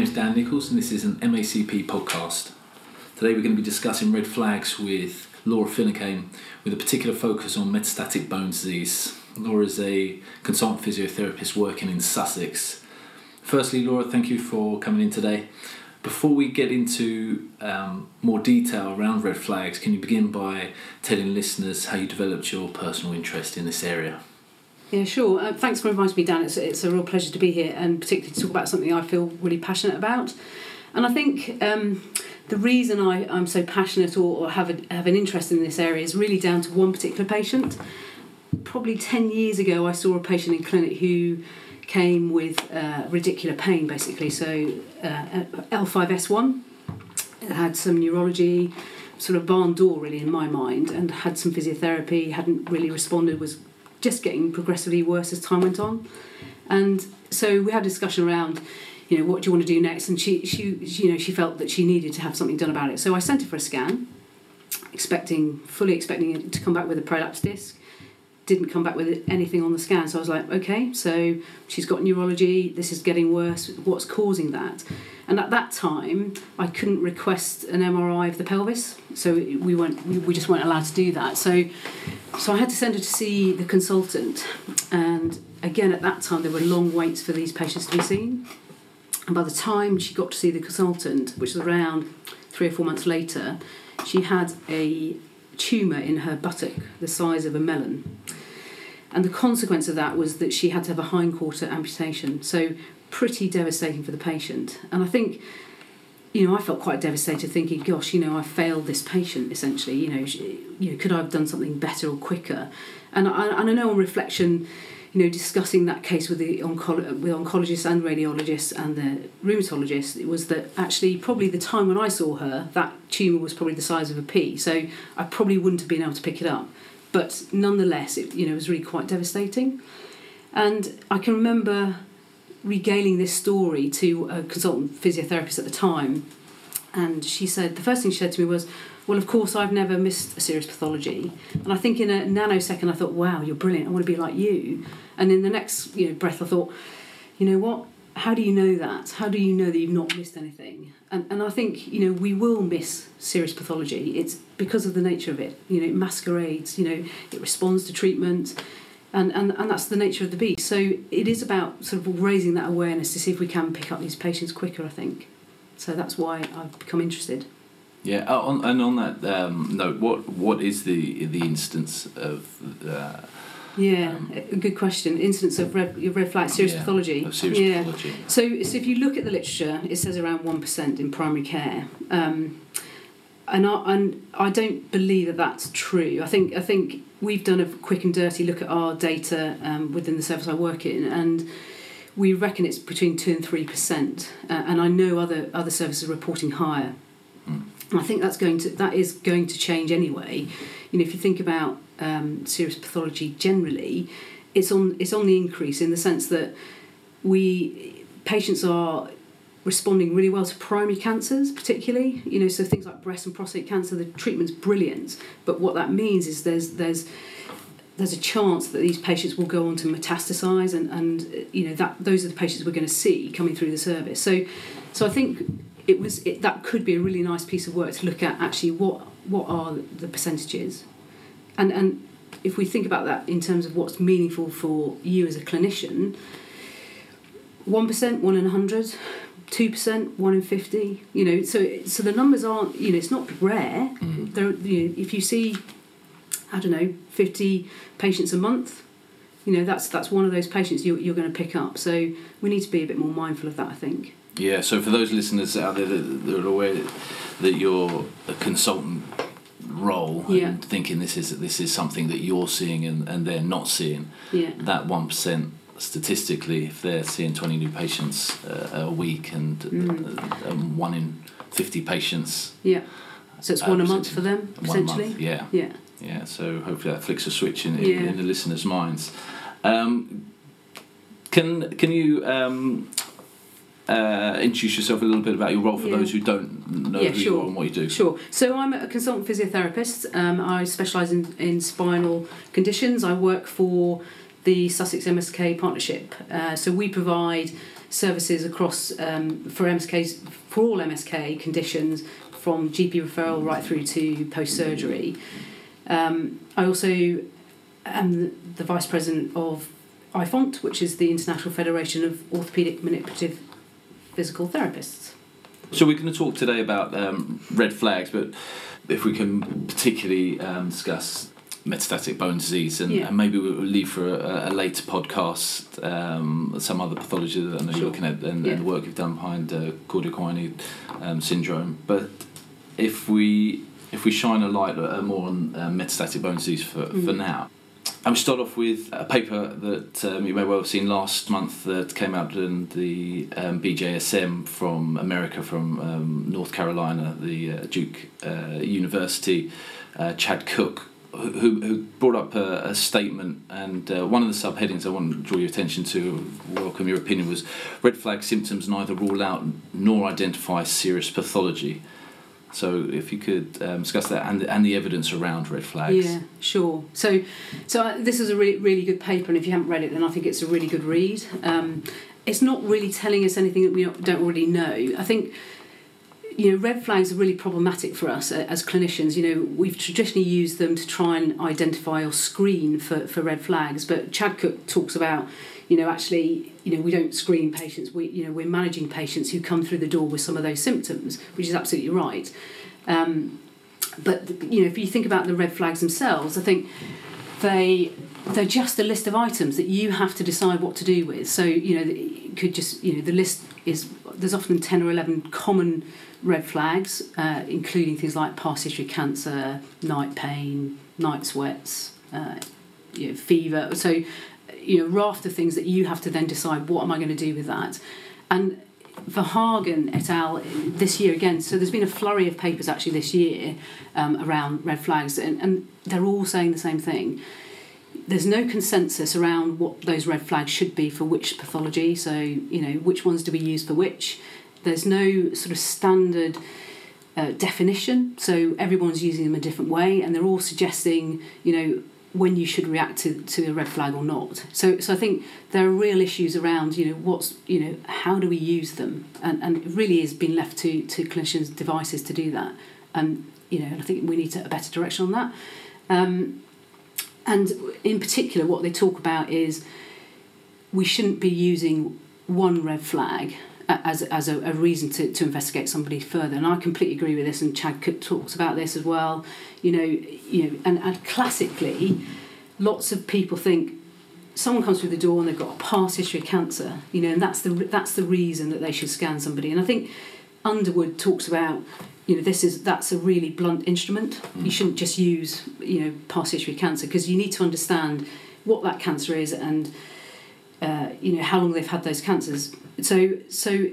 name's Dan Nicholls, and this is an MACP podcast. Today we're going to be discussing red flags with Laura Finucane, with a particular focus on metastatic bone disease. Laura is a consultant physiotherapist working in Sussex. Firstly, Laura, thank you for coming in today. Before we get into um, more detail around red flags, can you begin by telling listeners how you developed your personal interest in this area? Yeah, sure. Uh, thanks for inviting me, Dan. It's, it's a real pleasure to be here and particularly to talk about something I feel really passionate about. And I think um, the reason I, I'm so passionate or, or have, a, have an interest in this area is really down to one particular patient. Probably 10 years ago, I saw a patient in clinic who came with uh, radicular pain, basically. So uh, L5S1 had some neurology, sort of barn door, really, in my mind, and had some physiotherapy, hadn't really responded, was just getting progressively worse as time went on. And so we had a discussion around, you know, what do you want to do next? And she, she, she, you know, she felt that she needed to have something done about it. So I sent her for a scan, expecting, fully expecting it to come back with a prolapse disc. Didn't come back with anything on the scan. So I was like, okay, so she's got neurology. This is getting worse. What's causing that? And at that time, I couldn't request an MRI of the pelvis, so we weren't we just weren't allowed to do that. So, so I had to send her to see the consultant, and again at that time there were long waits for these patients to be seen. And by the time she got to see the consultant, which was around three or four months later, she had a tumour in her buttock the size of a melon. And the consequence of that was that she had to have a hindquarter amputation. So pretty devastating for the patient. And I think, you know, I felt quite devastated thinking, gosh, you know, I failed this patient essentially. You know, you know, could I have done something better or quicker? And I, and I know on reflection, you know, discussing that case with the onco- with oncologists and radiologists and the rheumatologist, it was that actually probably the time when I saw her, that tumour was probably the size of a pea. So I probably wouldn't have been able to pick it up. But nonetheless, it you know was really quite devastating. And I can remember regaling this story to a consultant physiotherapist at the time, and she said the first thing she said to me was, "Well, of course, I've never missed a serious pathology." And I think in a nanosecond, I thought, "Wow, you're brilliant. I want to be like you." And in the next you know breath, I thought, "You know what? How do you know that? How do you know that you've not missed anything?" And and I think you know we will miss serious pathology. It's because of the nature of it. You know, it masquerades. You know, it responds to treatment and, and and that's the nature of the beast. So it is about sort of raising that awareness to see if we can pick up these patients quicker. I think. So that's why I've become interested. Yeah, uh, on, and on that um, note, what what is the the instance of? Uh, yeah, um, a good question. Incidence of red, red flag serious yeah, pathology. Of serious yeah. pathology. So, so if you look at the literature, it says around one percent in primary care. Um, and I, and I don't believe that that's true. I think I think we've done a quick and dirty look at our data um, within the service I work in, and we reckon it's between two and three percent. Uh, and I know other other services are reporting higher. Mm. I think that's going to that is going to change anyway. You know, if you think about um, serious pathology generally, it's on it's on the increase in the sense that we patients are responding really well to primary cancers, particularly. You know, so things like breast and prostate cancer, the treatment's brilliant. But what that means is there's there's there's a chance that these patients will go on to metastasize, and and you know that those are the patients we're going to see coming through the service. So, so I think it was it, that could be a really nice piece of work to look at actually what what are the percentages, and and if we think about that in terms of what's meaningful for you as a clinician. One percent, one in a hundred, two percent, one in fifty. You know, so so the numbers aren't. You know, it's not rare. Mm. There, you know, if you see, I don't know, fifty patients a month, you know, that's that's one of those patients you're you're going to pick up. So we need to be a bit more mindful of that. I think. Yeah. So for those listeners out there that, that are aware that you're a consultant role Yeah. and thinking this is this is something that you're seeing and, and they're not seeing Yeah. that one percent statistically if they're seeing 20 new patients uh, a week and Mm. uh, um, one in 50 patients Yeah. So it's uh, one a month for them a month, yeah Yeah. yeah so hopefully that flicks a switch in, in, Yeah. in the listeners' minds um, can can you um, uh, introduce yourself a little bit about your role for Yeah. those who don't know Yeah, who you sure. are and what you do Sure. So I'm a consultant physiotherapist. Um, I specialise in, in spinal conditions. I work for the Sussex MSK Partnership. Uh, so we provide services across um, for MSK for all MSK conditions from GP referral right through to post surgery. Um, I also am the vice president of IFOMPT, which is the International Federation of Orthopaedic Manipulative Physical Therapists. So we're going to talk today about um, red flags, but if we can particularly um, discuss metastatic bone disease, and, Yeah. and maybe we'll leave for a, a later podcast um, some other pathology that I know Sure. you're looking at and, Yeah. and the work you've done behind uh, Cordy um, syndrome. But if we if we shine a light uh, more on uh, metastatic bone disease for, for Mm. now. And we start off with a paper that um, you may well have seen last month that came out in the um, BJSM from America, from um, North Carolina, the uh, Duke uh, University, uh, Chad Cook, who, who brought up a, a statement. And uh, one of the subheadings I want to draw your attention to, welcome your opinion, was red flag symptoms neither rule out nor identify serious pathology. So if you could um, discuss that and, and the evidence around red flags. Yeah, sure. So, so uh, this is a really really good paper, and if you haven't read it, then I think it's a really good read. Um, it's not really telling us anything that we don't already know. I think you know red flags are really problematic for us uh, as clinicians. You know we've traditionally used them to try and identify or screen for, for red flags, but Chad Cook talks about you know actually you know we don't screen patients. We you know we're managing patients who come through the door with some of those symptoms, which is absolutely right. Um, but you know if you think about the red flags themselves, I think they they're just a list of items that you have to decide what to do with. So you know it could just you know the list is there's often ten or eleven common red flags, uh, including things like past history cancer, night pain, night sweats, uh, you know, fever. So you know raft of things that you have to then decide what am I going to do with that, and Verhagen et al. this year again. So there's been a flurry of papers actually this year um, around red flags, and, and they're all saying the same thing. There's no consensus around what those red flags should be for which pathology. So you know which ones do we use for which. There's no sort of standard uh, definition. So everyone's using them a different way, and they're all suggesting you know when you should react to, to a red flag or not. So, so I think there are real issues around, you know, what's, you know, how do we use them? And, and it really is being left to, to clinicians' devices to do that. And, you know, and I think we need to, a better direction on that. Um, and in particular, what they talk about is we shouldn't be using one red flag as, as a, a reason to, to investigate somebody further. And I completely agree with this, and Chad Cook talks about this as well. You know, you know, and, and classically, lots of people think someone comes through the door and they've got a past history of cancer, you know, and that's the that's the reason that they should scan somebody. And I think Underwood talks about, you know, this is that's a really blunt instrument. Mm. You shouldn't just use, you know, past history of cancer because you need to understand what that cancer is and uh, you know how long they've had those cancers. So so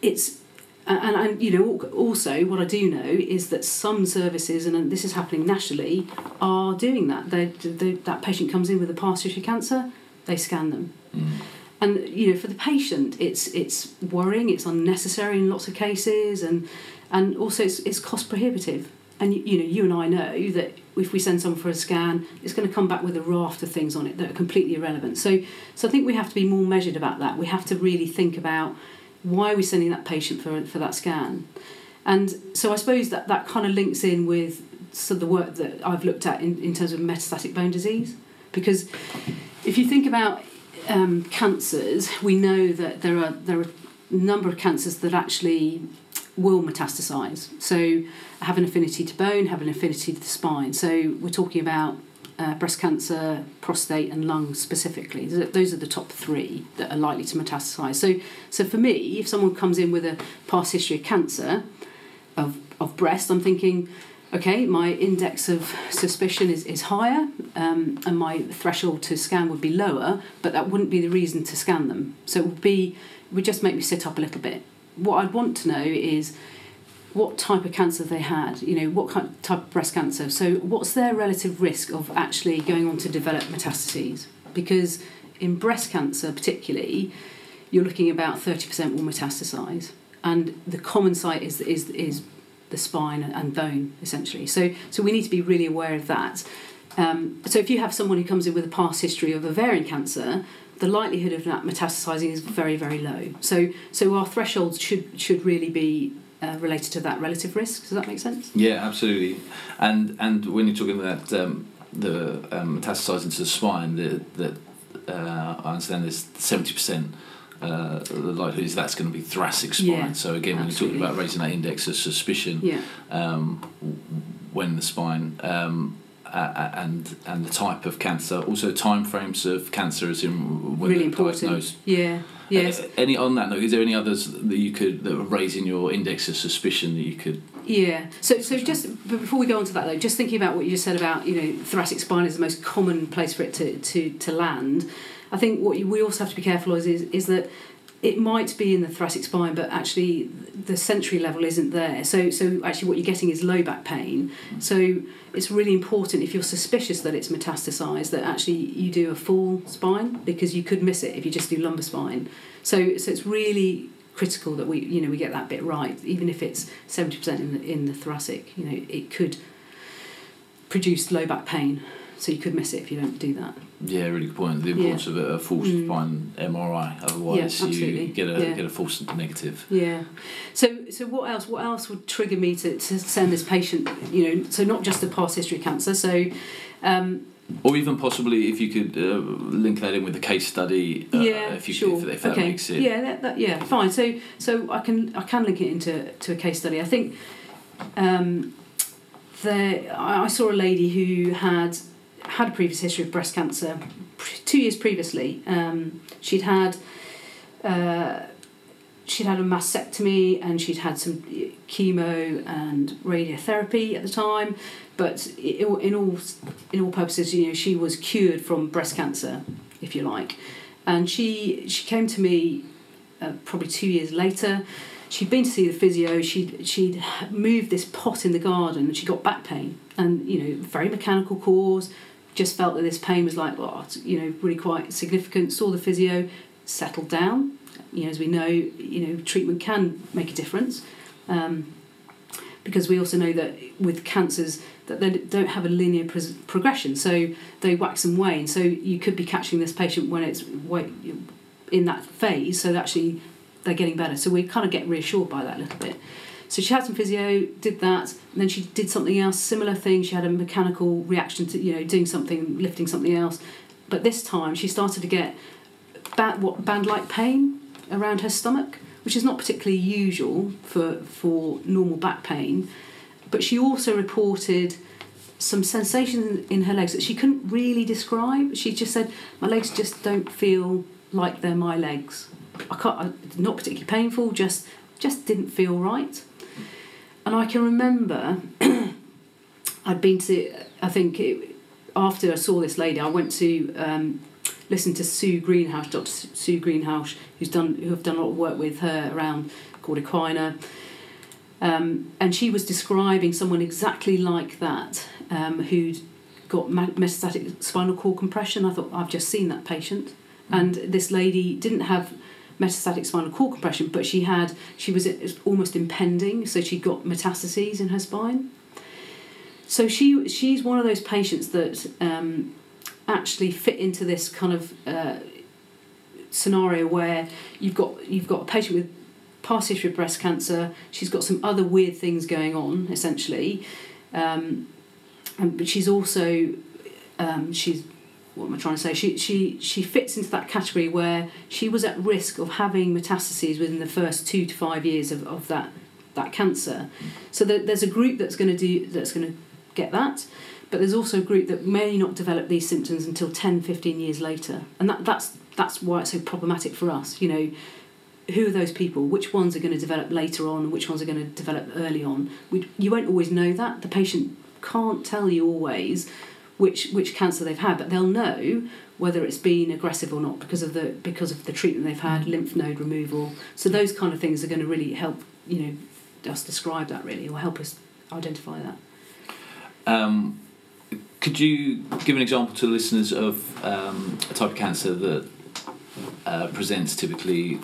it's and, and you know also what I do know is that some services and this is happening nationally are doing that. They, they, that patient comes in with a past history of cancer, they scan them. Mm. And you know, for the patient, it's it's worrying, it's unnecessary in lots of cases, and and also it's, it's cost prohibitive. And you, know, you and I know that if we send someone for a scan, it's going to come back with a raft of things on it that are completely irrelevant. So, so I think we have to be more measured about that. We have to really think about why are we sending that patient for for that scan, and so I suppose that that kind of links in with the work that I've looked at in, in terms of metastatic bone disease, because if you think about um, cancers, we know that there are there are a number of cancers that actually will metastasize. So have an affinity to bone, have an affinity to the spine. So we're talking about uh, breast cancer, prostate, and lung specifically. Those are- the top three that are likely to metastasize. So, so for me, if someone comes in with a past history of cancer, of, of breast, I'm thinking, okay, my index of suspicion is, is higher um, and my threshold to scan would be lower, but that wouldn't be the reason to scan them. So it would be, it would just make me sit up a little bit. What I'd want to know is what type of cancer they had, you know, what kind type of breast cancer. So what's their relative risk of actually going on to develop metastases? Because in breast cancer particularly, you're looking about 30% will metastasise. And the common site is, is, is the spine and bone, essentially. So, so we need to be really aware of that. Um, so if you have someone who comes in with a past history of ovarian cancer, the likelihood of that metastasizing is very very low. So so our thresholds should should really be uh, related to that relative risk. Does that make sense? Yeah, absolutely. And and when you're talking about um, the um, metastasizing to the spine, the the uh, I understand there's seventy percent. Uh, the likelihood is that's going to be thoracic spine. Yeah, so again, when you're talking about raising that index of suspicion, Yeah. um, when the spine um, a- and and the type of cancer, also timeframes of cancer as in when really important. diagnosed. Yeah. Yes. Uh, Any on that note, is there any others that you could that are raising your index of suspicion that you could? Yeah. So, so just but before we go on to that though, just thinking about what you just said about you know thoracic spine is the most common place for it to to, to land. I think what you, we also have to be careful is, is is that it might be in the thoracic spine, but actually the sensory level isn't there. So so actually what you're getting is low back pain. So it's really important if you're suspicious that it's metastasized that actually you do a full spine because you could miss it if you just do lumbar spine. So so it's really critical that we you know we get that bit right even if it's 70% in the in the thoracic you know it could produce low back pain so you could miss it if you don't do that Yeah, really good point. The importance of a, full Mm. spine MRI. Otherwise, Yeah, you get a Yeah. get a false negative. yeah so so what else what else would trigger me to, to send this patient you know so not just a past history of cancer so um, Or even possibly if you could uh, link that in with the case study. Uh, yeah if you sure if, if that okay makes it. yeah that, that yeah fine so so I can I can link it into to a case study I think um, there I saw a lady who had had a previous history of breast cancer two years previously. Um, she'd had uh, she'd had a mastectomy and she'd had some chemo and radiotherapy at the time. But in all in all purposes you know she was cured from breast cancer if you like. And she she came to me uh, probably two years later. She'd been to see the physio. She'd she'd moved this pot in the garden and she got back pain. And you know very mechanical cause just felt that this pain was like it's, you know really quite significant. Saw the physio settled down. You know as we know you know treatment can make a difference um, because we also know that with cancers that they don't have a linear pres- progression. So they wax and wane. So you could be catching this patient when it's in that phase so actually they're getting better. So we kind of get reassured by that a little bit so she had some physio did that and then she did something else similar thing she had a mechanical reaction to you know doing something lifting something else but this time she started to get band, what band like pain around her stomach which is not particularly usual for for normal back pain but she also reported some sensations in her legs that she couldn't really describe. She just said, "My legs just don't feel like they're my legs. I can't. Not particularly painful. Just just didn't feel right." And I can remember I'd been to. I think it, after I saw this lady, I went to um, listen to Sue Greenhalgh, Dr. Sue Greenhalgh, who's done who have done a lot of work with her around cauda equina. Um, and she was describing someone exactly like that um, who'd got metastatic spinal cord compression. I thought, I've just seen that patient. And this lady didn't have metastatic spinal cord compression, but she had, she was almost impending, so she got metastases in her spine. So she she's one of those patients that um, actually fit into this kind of uh, scenario where you've got you've got a patient with past history of breast cancer. She's got some other weird things going on, essentially, um, and but she's also um, she's what am I trying to say? She she she fits into that category where she was at risk of having metastases within the first two to five years of, of that that cancer. So there, there's a group that's going to do that's going to get that. But there's also a group that may not develop these symptoms until 10, 15 years later. And that, that's, that's why it's so problematic for us. You know, who are those people? Which ones are going to develop later on? Which ones are going to develop early on? We, you won't always know that. The patient can't tell you always which which cancer they've had, but they'll know whether it's been aggressive or not because of the because of the treatment they've had, lymph node removal. So those kind of things are going to really help you know us describe that really, or help us identify that. Um, could you give an example to listeners of um, a type of cancer that uh, presents typically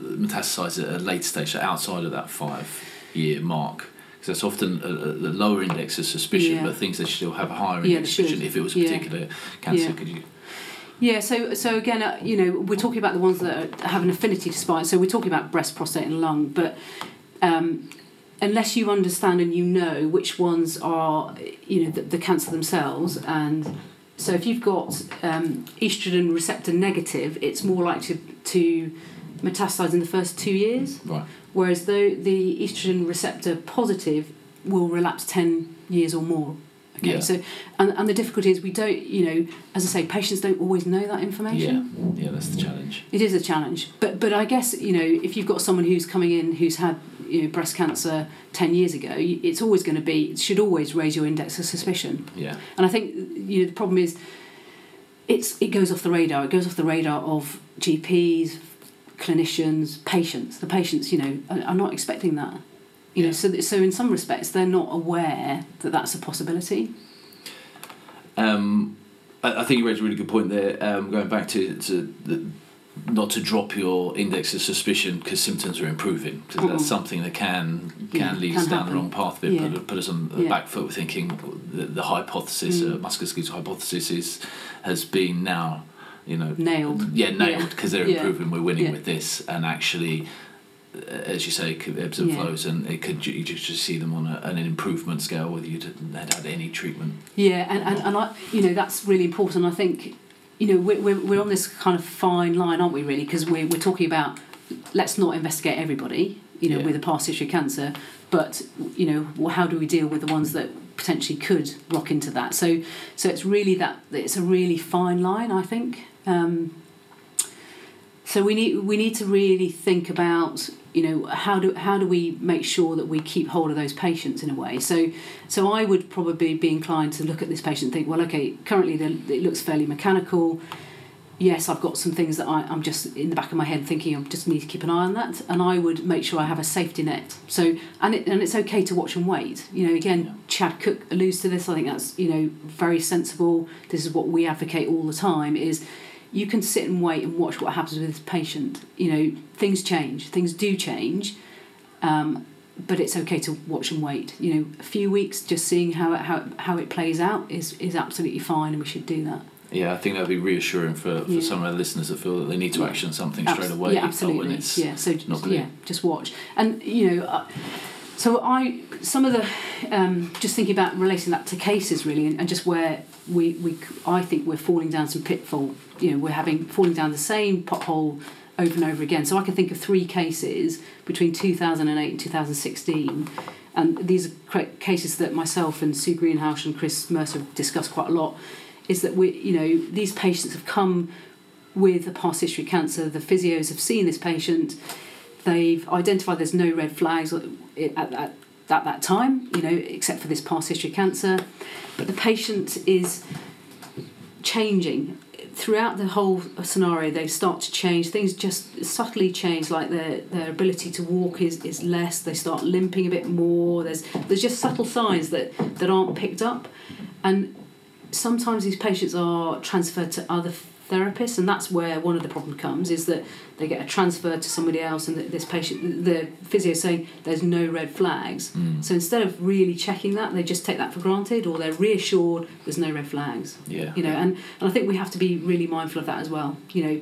metastasized at a later stage, so outside of that five year mark? Because that's often a, a, the lower index of suspicion, Yeah. but things that still have a higher Yeah, index of suspicion if it was a particular cancer. Yeah. Could you? Yeah, so so again, uh, you know, we're talking about the ones that are, have an affinity to spine. So we're talking about breast, prostate, and lung. But um, unless you understand and you know which ones are, you know, the, the cancer themselves, and so if you've got um, estrogen receptor negative, it's more likely to, to metastasize in the first two years. Right. Whereas though the estrogen receptor positive will relapse ten years or more. Okay, Yeah. so and, and the difficulty is we don't, you know, as I say, patients don't always know that information. Yeah. Yeah, that's the challenge. It is a challenge, but but I guess you know if you've got someone who's coming in who's had you know breast cancer ten years ago, it's always going to be it should always raise your index of suspicion. Yeah. And I think you know the problem is it's it goes off the radar. It goes off the radar of GPs, clinicians, patients. The patients, you know, are, are not expecting that. You know, so so in some respects they're not aware that that's a possibility. Um, I, I think you raised a really good point there. Um, going back to to the, not to drop your index of suspicion because symptoms are improving because that's Mhm. something that can can Yeah, lead can us down happen. the wrong path. But Yeah. put, put us on the Yeah. back foot with thinking the, the hypothesis, uh, Mm. musculoskeletal hypothesis, is has been now, you know, Nailed. yeah, nailed because they're Yeah. improving. We're winning with this, and actually. uh, As you say, ebbs and flows, and it could you just just see them on a, an improvement scale whether you had had any treatment. Yeah, and, and, and I, you know, that's really important. I think, you know, we're, we're, we're on this kind of fine line, aren't we, really? Because we're, we're talking about let's not investigate everybody, you know, Yeah. with a past history of cancer, but, you know, well, how do we deal with the ones that potentially could rock into that? So, so it's really that, it's a really fine line, I think. Um, so we need we need to really think about you know how do how do we make sure that we keep hold of those patients in a way? So so I would probably be inclined to look at this patient and think well okay currently the, it looks fairly mechanical. Yes I've got some things that I, I'm just in the back of my head thinking I just need to keep an eye on that. And I would make sure I have a safety net. So and it, and it's okay to watch and wait. You know again Yeah. Chad Cook alludes to this. I think that's you know very sensible. This is what we advocate all the time is you can sit and wait and watch what happens with this patient. You know, things change, things do change, um, but it's okay to watch and wait. You know, a few weeks just seeing how it, how, how it plays out is, is absolutely fine, and we should do that. Yeah, I think that'd be reassuring for, for Yeah. some of our listeners that feel that they need to action something Abs- straight away. Yeah, absolutely. When it's yeah, so not just, yeah, just watch. And you know, uh, so I some of the um, just thinking about relating that to cases really, and, and just where we, we I think we're falling down some pitfall. You know, we're having falling down the same pothole over and over again. So I can think of three cases between 2008 and 2016. And these are cases that myself and Sue Greenhalgh and Chris Mercer discussed quite a lot. Is that we, you know, these patients have come with a past history of cancer. The physios have seen this patient. They've identified there's no red flags at, at, at, at that time, you know, except for this past history of cancer. But the patient is changing throughout the whole scenario. They start to change. Things just subtly change, like their their ability to walk is, is less. They start limping a bit more. There's there's just subtle signs that that aren't picked up, and sometimes these patients are transferred to other therapists and that's where one of the problem comes is that they get a transfer to somebody else and this patient the physio is saying there's no red flags. Mm. so instead of really checking that they just take that for granted or they're reassured there's no red flags. Yeah. you know and, and i think we have to be really mindful of that as well. You know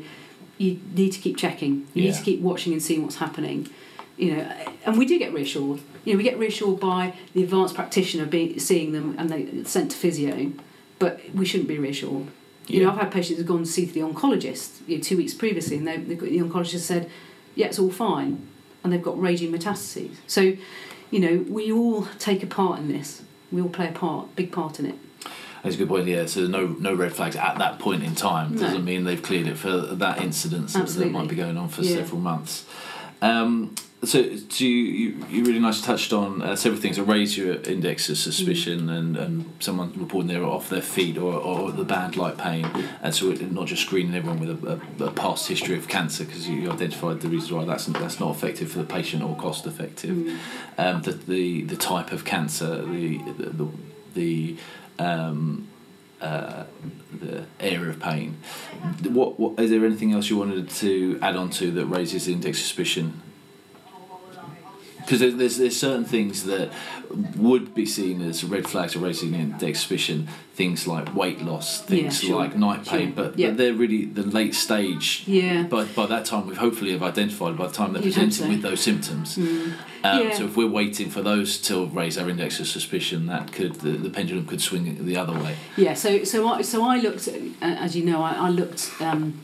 you need to keep checking. You need to keep watching and seeing what's happening. You know and we do get reassured. You know we get reassured by the advanced practitioner being seeing them and they sent to physio but we shouldn't be reassured you know i've had patients who've gone to see the oncologist you know, two weeks previously and they, the oncologist said yeah it's all fine and they've got raging metastases so you know we all take a part in this we all play a part big part in it That's a good point. Yeah, so no no red flags at that point in time No. doesn't mean they've cleared it for that incident that, that might be going on for Yeah. several months. Um, so, so you, you, you really nice touched on uh, several things. A raise your index of suspicion Mm. and, and someone reporting they're off their feet or, or the bad light pain. And so not just screening everyone with a, a, a past history of cancer because you identified the reasons why that's, that's not effective for the patient or cost effective. Mm. Um, the, the, the type of cancer, the, the, the, the um, uh, the area of pain. What, what is there anything else you wanted to add on to that raises the index suspicion? Because there's, there's there's certain things that would be seen as red flags or raising index suspicion. Things like weight loss, things Yeah, sure. like night pain, Sure. but, Yeah. but they're really the late stage. Yeah. By, by that time, we've hopefully have identified by the time they're You'd presenting so. with those symptoms. Mm. Um, Yeah. So if we're waiting for those to raise our index of suspicion, that could the, the pendulum could swing the other way. Yeah, so so I so I looked, uh, as you know, I, I looked um,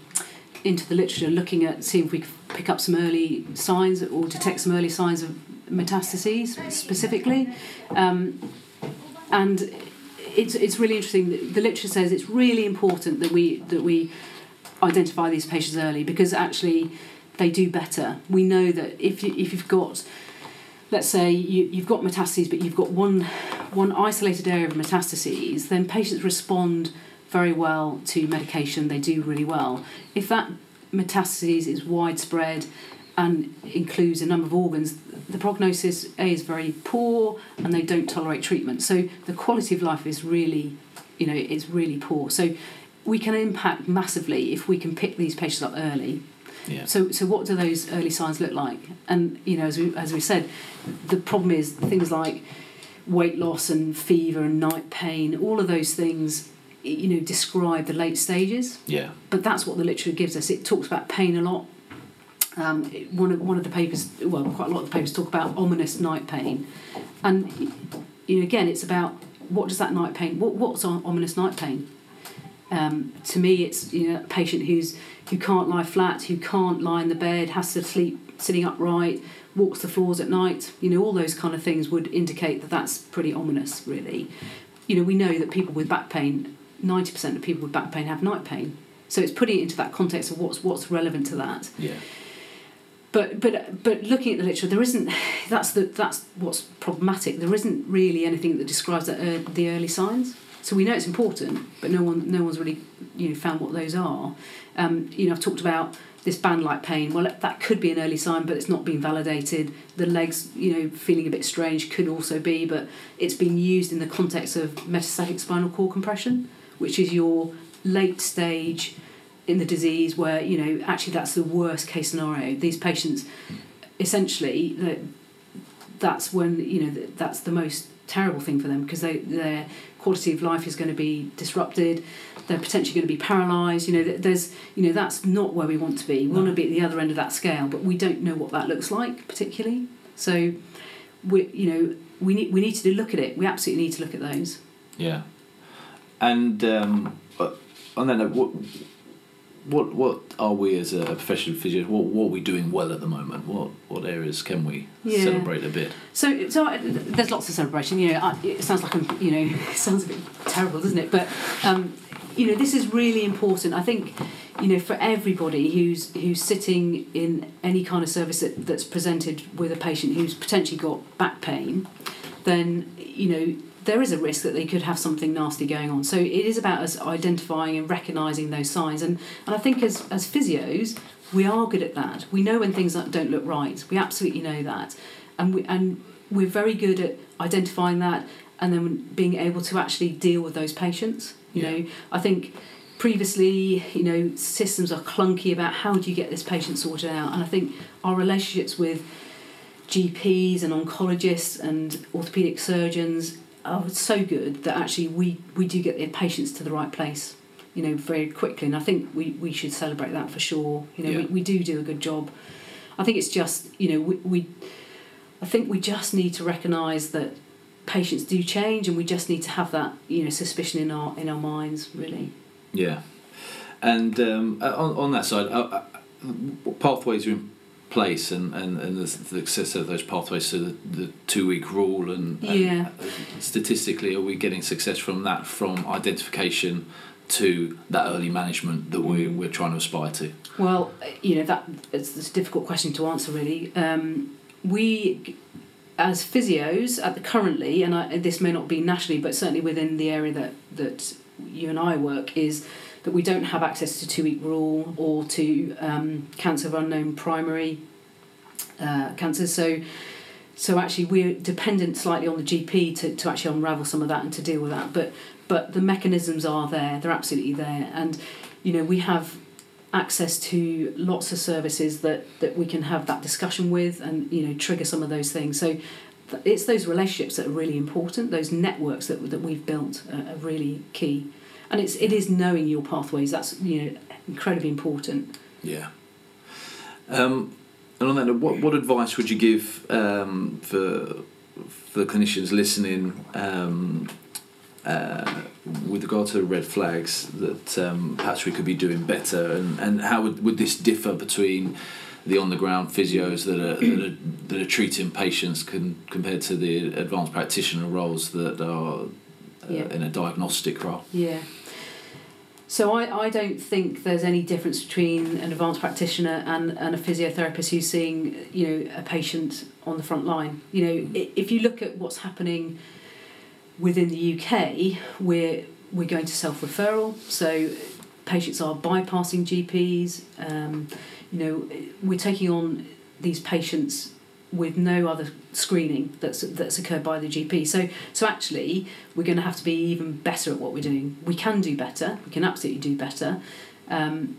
into the literature, looking at seeing if we could pick up some early signs or detect some early signs of metastases specifically, um, and it's it's really interesting. The literature says it's really important that we that we identify these patients early because actually they do better. We know that if you if you've got let's say you, you've got metastases but you've got one one isolated area of metastases, then patients respond very well to medication, they do really well. If that metastases is widespread and includes a number of organs, the prognosis A is very poor and they don't tolerate treatment. So the quality of life is really, you know, it's really poor. So we can impact massively if we can pick these patients up early. Yeah. So, so what do those early signs look like? And you know, as we as we said, the problem is things like weight loss and fever and night pain. All of those things, you know, describe the late stages. Yeah. But that's what the literature gives us. It talks about pain a lot. Um, one of one of the papers, well, quite a lot of the papers talk about ominous night pain, and you know, again, it's about what does that night pain? What what's ominous night pain? Um, to me, it's you know a patient who's who can't lie flat, who can't lie in the bed, has to sleep sitting upright, walks the floors at night. You know, all those kind of things would indicate that that's pretty ominous, really. You know, we know that people with back pain, ninety percent of people with back pain have night pain. So it's putting it into that context of what's what's relevant to that. Yeah. But but but looking at the literature, there isn't. That's the that's what's problematic. There isn't really anything that describes that, uh, the early signs. So we know it's important, but no one no one's really you know found what those are. Um, you know, I've talked about this band-like pain. Well, that could be an early sign, but it's not been validated. The legs, you know, feeling a bit strange could also be, but it's been used in the context of metastatic spinal cord compression, which is your late stage in the disease where you know actually that's the worst case scenario. These patients, essentially, that that's when you know that- that's the most terrible thing for them because they their quality of life is going to be disrupted. They're potentially going to be paralysed. You know, there's you know that's not where we want to be. We want to be at the other end of that scale, but we don't know what that looks like particularly. So, we you know we need we need to look at it. We absolutely need to look at those. Yeah. And um, but on that note, what what what are we as a professional physio? What what are we doing well at the moment? What what areas can we Yeah. celebrate a bit? So, so I- there's lots of celebration. You know, I, it sounds like I'm, you know, it sounds a bit terrible, doesn't it? But, um, you know, this is really important. I think, you know, for everybody who's who's sitting in any kind of service that, that's presented with a patient who's potentially got back pain, then you know there is a risk that they could have something nasty going on. So it is about us identifying and recognising those signs. And and I think as as physios, we are good at that. We know when things don't look right. We absolutely know that, and we and we're very good at identifying that and then being able to actually deal with those patients. You Yeah. know, I think previously, you know, systems are clunky about how do you get this patient sorted out, and I think our relationships with GPs and oncologists and orthopedic surgeons are so good that actually we, we do get the patients to the right place, you know, very quickly. And I think we, we should celebrate that for sure. You know, Yeah. we, we do do a good job. I think it's just, you know, we, we I think we just need to recognise that patients do change and we just need to have that, you know, suspicion in our in our minds, really. Yeah. And um, uh, on on that side, uh, uh, pathways are place, and and and the success of those pathways to the, the two week rule, and, and Yeah. statistically, are we getting success from that from identification to that early management that we we're trying to aspire to? Well, you know that it's, it's a difficult question to answer. Really, um, we as physios at the currently, and I, this may not be nationally, but certainly within the area that that you and I work is that we don't have access to two week rule or to um, cancer of unknown primary uh, cancers. So. So actually, we're dependent slightly on the GP to, to actually unravel some of that and to deal with that. But but the mechanisms are there; they're absolutely there. And you know, we have access to lots of services that, that we can have that discussion with and you know trigger some of those things. So it's those relationships that are really important. Those networks that, that we've built are, are really key, and it's it is knowing your pathways. That's you know incredibly important. Yeah. Um, and on that, note, what what advice would you give um, for for clinicians listening um, uh, with regard to red flags that um, perhaps we could be doing better, and, and how would, would this differ between the on the ground physios that are, that are that are treating patients can, compared to the advanced practitioner roles that are uh, Yeah. in a diagnostic role? Yeah. So I, I don't think there's any difference between an advanced practitioner and, and a physiotherapist who's seeing you know a patient on the front line. You know, if you look at what's happening within the UK, we're we're going to self referral. So patients are bypassing GPs. Um, you know, we're taking on these patients with no other screening that's that's occurred by the GP. So so actually, we're going to have to be even better at what we're doing. We can do better. We can absolutely do better. Um,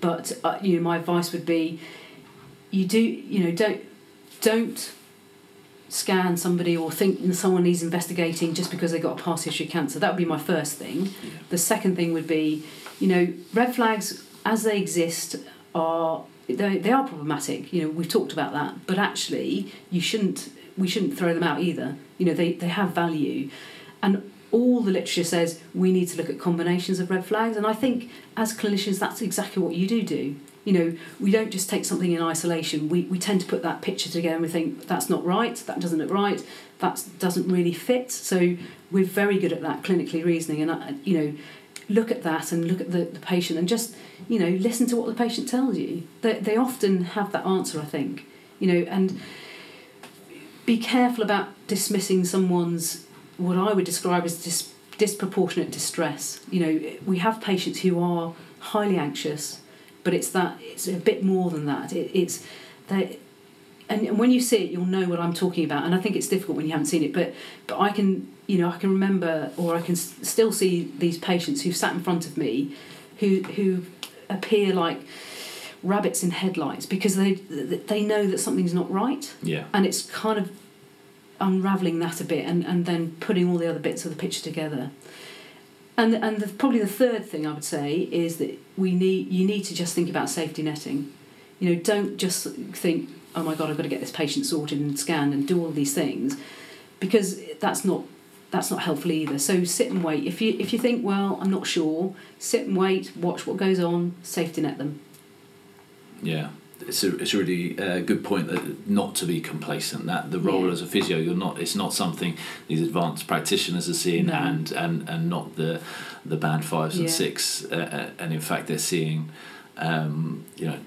but uh, you know, my advice would be, you do you know don't don't scan somebody or think someone needs investigating just because they've got a past history of cancer. That would be my first thing. Yeah. The second thing would be, you know, red flags as they exist are they, they are problematic. You know, we've talked about that, but actually you shouldn't we shouldn't throw them out either. You know, they, they have value. And all the literature says we need to look at combinations of red flags and I think as clinicians that's exactly what you do do. You know, we don't just take something in isolation. We, we tend to put that picture together and we think that's not right, that doesn't look right, that doesn't really fit. So we're very good at that clinically reasoning and uh, you know look at that and look at the, the patient and just you know listen to what the patient tells you. They, they often have that answer i think you know and be careful about dismissing someone's what i would describe as dis, disproportionate distress. You know we have patients who are highly anxious but it's that it's a bit more than that. It, it's they and and when you see it you'll know what i'm talking about. And i think it's difficult when you haven't seen it but but i can you know i can remember or i can s- still see these patients who've sat in front of me who who appear like rabbits in headlights because they they know that something's not right. Yeah. and it's kind of unraveling that a bit and, and then putting all the other bits of the picture together. And and the, probably the third thing I would say is that we need you need to just think about safety netting. You know don't just think oh my god I've got to get this patient sorted and scanned and do all these things because that's not that's not helpful either so sit and wait if you if you think well I'm not sure sit and wait watch what goes on safety net them Yeah, it's a it's a really uh, good point that not to be complacent. That the role Yeah. as a physio, you're not. It's not something these advanced practitioners are seeing, No. and, and and not the the band fives and Yeah. six. Uh, uh, and in fact, they're seeing, um, you know,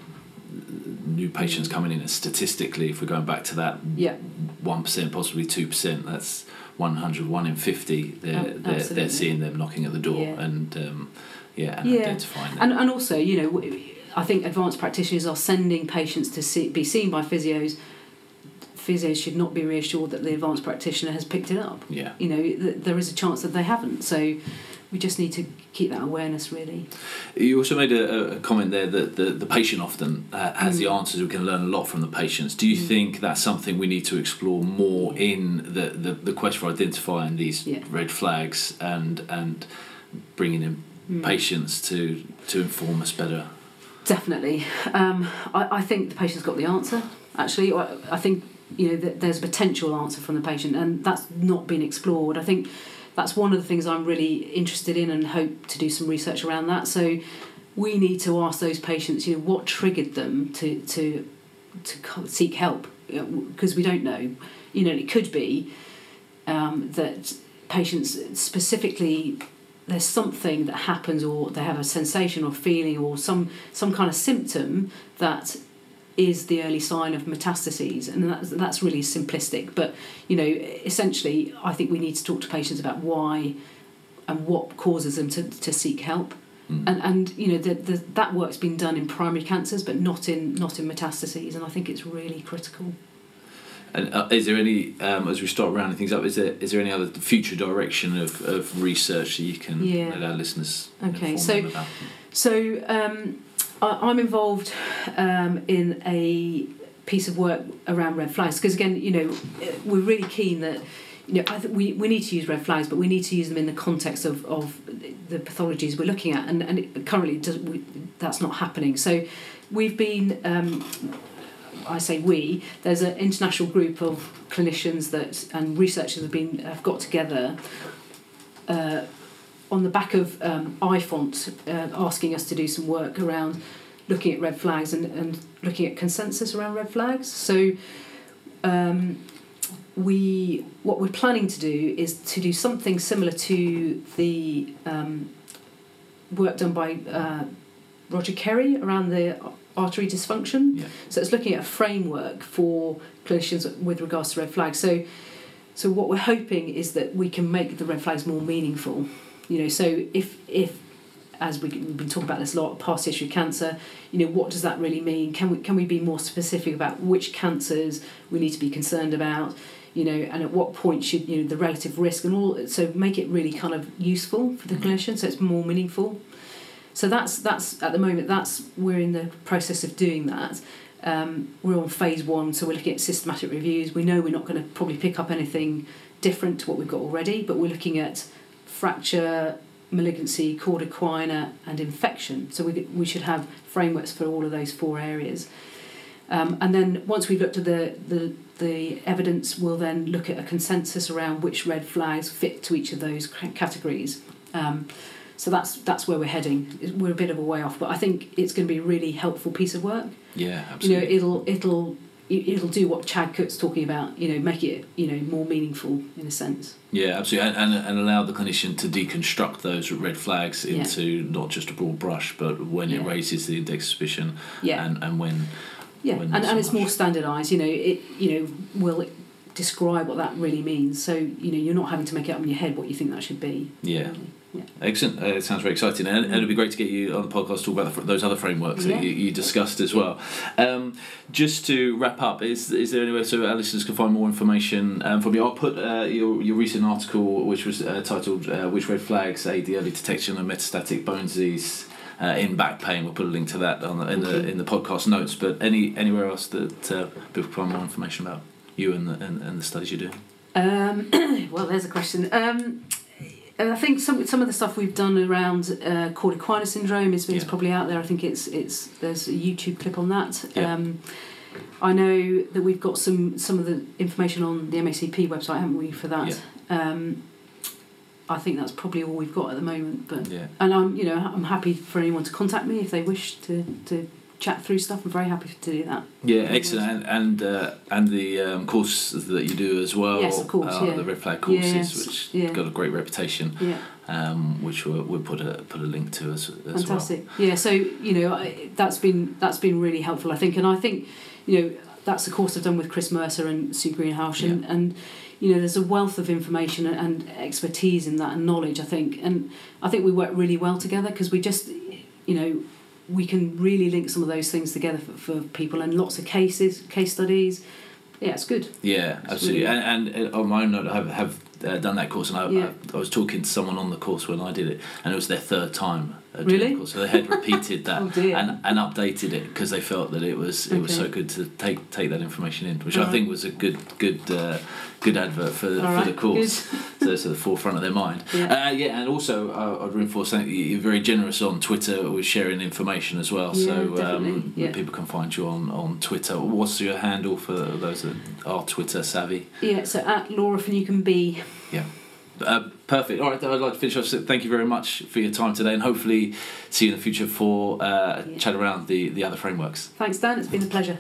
new patients coming in. And statistically, if we're going back to that yeah one percent, possibly two percent, that's 100, one in fifty. They're Ab- they're, they're seeing them knocking at the door, Yeah. and um, yeah, and Yeah. identifying them. And, and also, you know, I think advanced practitioners are sending patients to see, be seen by physios. Physios should not be reassured that the advanced practitioner has picked it up. yeah. You know, th- there is a chance that they haven't. So we just need to keep that awareness, really. You also made a, a comment there that the, the patient often uh, has the Mm. answers. We can learn a lot from the patients. Do you Mm. think that's something we need to explore more in the, the, the quest for identifying these Yeah. red flags and and bringing in Mm. patients to to inform us better? Definitely. Um, I, I think the patient's got the answer, actually. I, I think, you know, that there's a potential answer from the patient, and that's not been explored. I think that's one of the things I'm really interested in and hope to do some research around that. So we need to ask those patients, you know, what triggered them to, to, to seek help, because we don't know. You know, it could be um, that patients specifically there's something that happens or they have a sensation or feeling or some some kind of symptom that is the early sign of metastases and that's, that's really simplistic but you know essentially i think we need to talk to patients about why and what causes them to, to seek help Mm. and and you know the, the, that work's been done in primary cancers but not in not in metastases and i think it's really critical And uh, is there any, um, as we start rounding things up, is there is there any other future direction of, of research that you can Yeah. let our listeners Okay, so-? So, um, I, I'm involved um, in a piece of work around red flags because again, you know, we're really keen that. You know, I we, we need to use red flags, but we need to use them in the context of, of the pathologies we're looking at, and, and it, currently does, we, that's not happening. So we've been, um, I say we, there's an international group of clinicians that and researchers have been have got together uh, on the back of um, IFOMPT uh, asking us to do some work around looking at red flags and, and looking at consensus around red flags. So um, we what we're planning to do is to do something similar to the um, work done by uh, Roger Kerry around the artery dysfunction. Yeah. So it's looking at a framework for clinicians with regards to red flags. So so what we're hoping is that we can make the red flags more meaningful. You know, so if if as we, we've been talking about this a lot, past history of cancer, you know, what does that really mean? Can we can we be more specific about which cancers we need to be concerned about? You know, and at what point should you know the relative risk and all? So make it really kind of useful for the clinician, so it's more meaningful. So that's that's at the moment that's we're in the process of doing that. Um, we're on phase one, so we're looking at systematic reviews. We know we're not going to probably pick up anything different to what we've got already, but we're looking at fracture, malignancy, cauda equina, and infection. So we, we should have frameworks for all of those four areas. Um, and then once we've looked at the, the, the evidence, we'll then look at a consensus around which red flags fit to each of those c- categories. Um, so that's that's where we're heading. We're a bit of a way off, but I think it's going to be a really helpful piece of work. Yeah, absolutely. You know, it'll it'll it- it'll do what Chad Cook's talking about. You know, make it you know more meaningful in a sense. yeah, absolutely, and, and, and allow the clinician to deconstruct those red flags Yeah. into not just a broad brush, but when it raises the index suspicion, Yeah. and, and when Yeah, when and, so and it's much. more standardised. You know, it you know will describe what that really means. So you know, you're not having to make it up in your head what you think that should be. Yeah. really. Yeah. Excellent. Uh, it sounds very exciting, and, and it'd be great to get you on the podcast to talk about the, those other frameworks Yeah. that you, you discussed as well. Um, just to wrap up, is is there anywhere so our listeners can find more information um, from you? I'll put uh, your your recent article, which was uh, titled uh, "Which Red Flags Aid the Early Detection of Metastatic Bone Disease." Uh, in back pain, we'll put a link to that on the, in the in the podcast notes. But any anywhere else that uh, people can find more information about you and the, and, and the studies you do. Um, well, there's a question. Um, and I think some some of the stuff we've done around uh, cauda equina syndrome is, is Yeah. probably out there. I think it's it's there's a YouTube clip on that. Yeah. Um, I know that we've got some some of the information on the MACP website, haven't we, for that? Um, I think that's probably all we've got at the moment. But Yeah. and I'm you know I'm happy for anyone to contact me if they wish to to chat through stuff. I'm very happy to do that. Yeah, excellent, and and, uh, and the um, course that you do as well. Yes, of course, uh, yeah. The red flag courses, Yes, which yeah. got a great reputation, Yeah. um, which we'll, we'll put a put a link to as, as Fantastic. Yeah, so you know I, that's been that's been really helpful, I think, and I think you know that's the course I've done with Chris Mercer and Sue Greenhalgh, and, and you know there's a wealth of information and expertise in that and knowledge, I think, and I think we work really well together because we just you know we can really link some of those things together for, for people and lots of cases, case studies. Yeah, it's good. Yeah, absolutely. really- And, and uh, on my own note, I have, have uh, done that course, and I, Yeah. I, I was talking to someone on the course when I did it, and it was their third time. Really? So they had repeated that Oh, and, and updated it because they felt that it was it was so good to take take that information in, which I Alright. think was a good good uh, good advert for, All for right, the course. so it's at the forefront of their mind. Yeah. Uh, yeah, and also uh, I'd reinforce that you- you're very generous on Twitter with sharing information as well. Yeah, so um, yeah. people can find you on, on Twitter. What's your handle for those that are Twitter savvy? Yeah, so at Laura Fin you can be. Yeah. Uh, perfect. All right, I'd like to finish off. So thank you very much for your time today, and hopefully see you in the future for uh, Yeah. chat around the, the other frameworks. Thanks, Dan. It's been a pleasure.